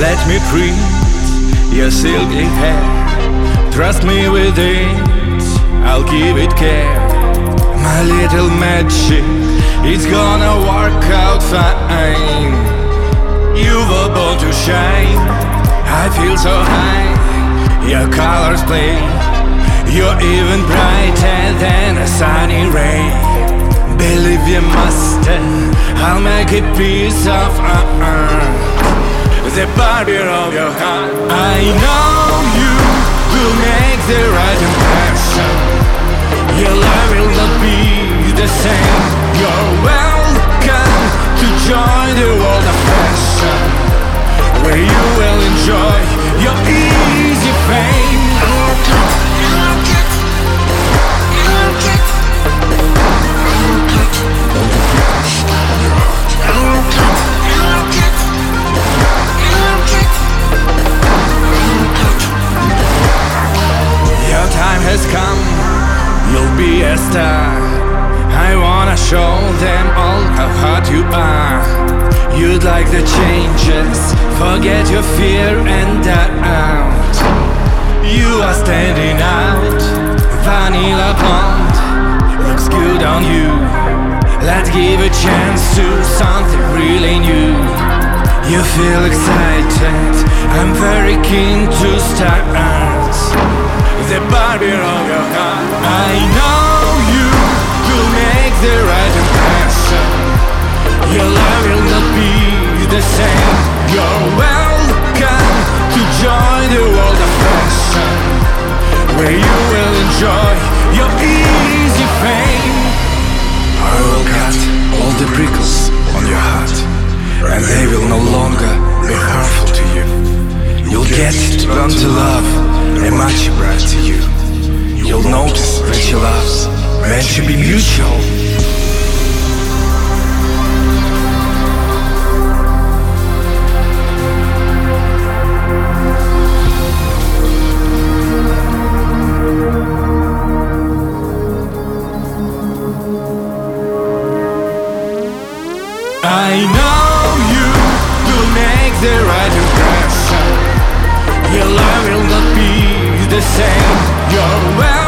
Let me breathe your silky hair. Trust me with it, I'll give it care. My little magic, it's gonna work out fine. You were born to shine, I feel so high. Your colors play, you're even brighter than a sunny ray. Believe you must, I'll make a piece of uh-uh the Barber of your heart. I know you will make the right impression. I wanna show them all how hot you are. You'd like the changes, forget your fear and doubt. You are standing out, vanilla blonde, looks good on you. Let's give a chance to something really new. You feel excited, I'm very keen to start the Barber of your heart. You're welcome to join the world of fashion, where you will enjoy your easy fame. I will cut all the prickles on your heart, and they will no longer be harmful to you. You'll get to to love a much bright to you. You'll notice that your love's meant to be mutual. I know you will make the right impression. Your life will not be the same. You're welcome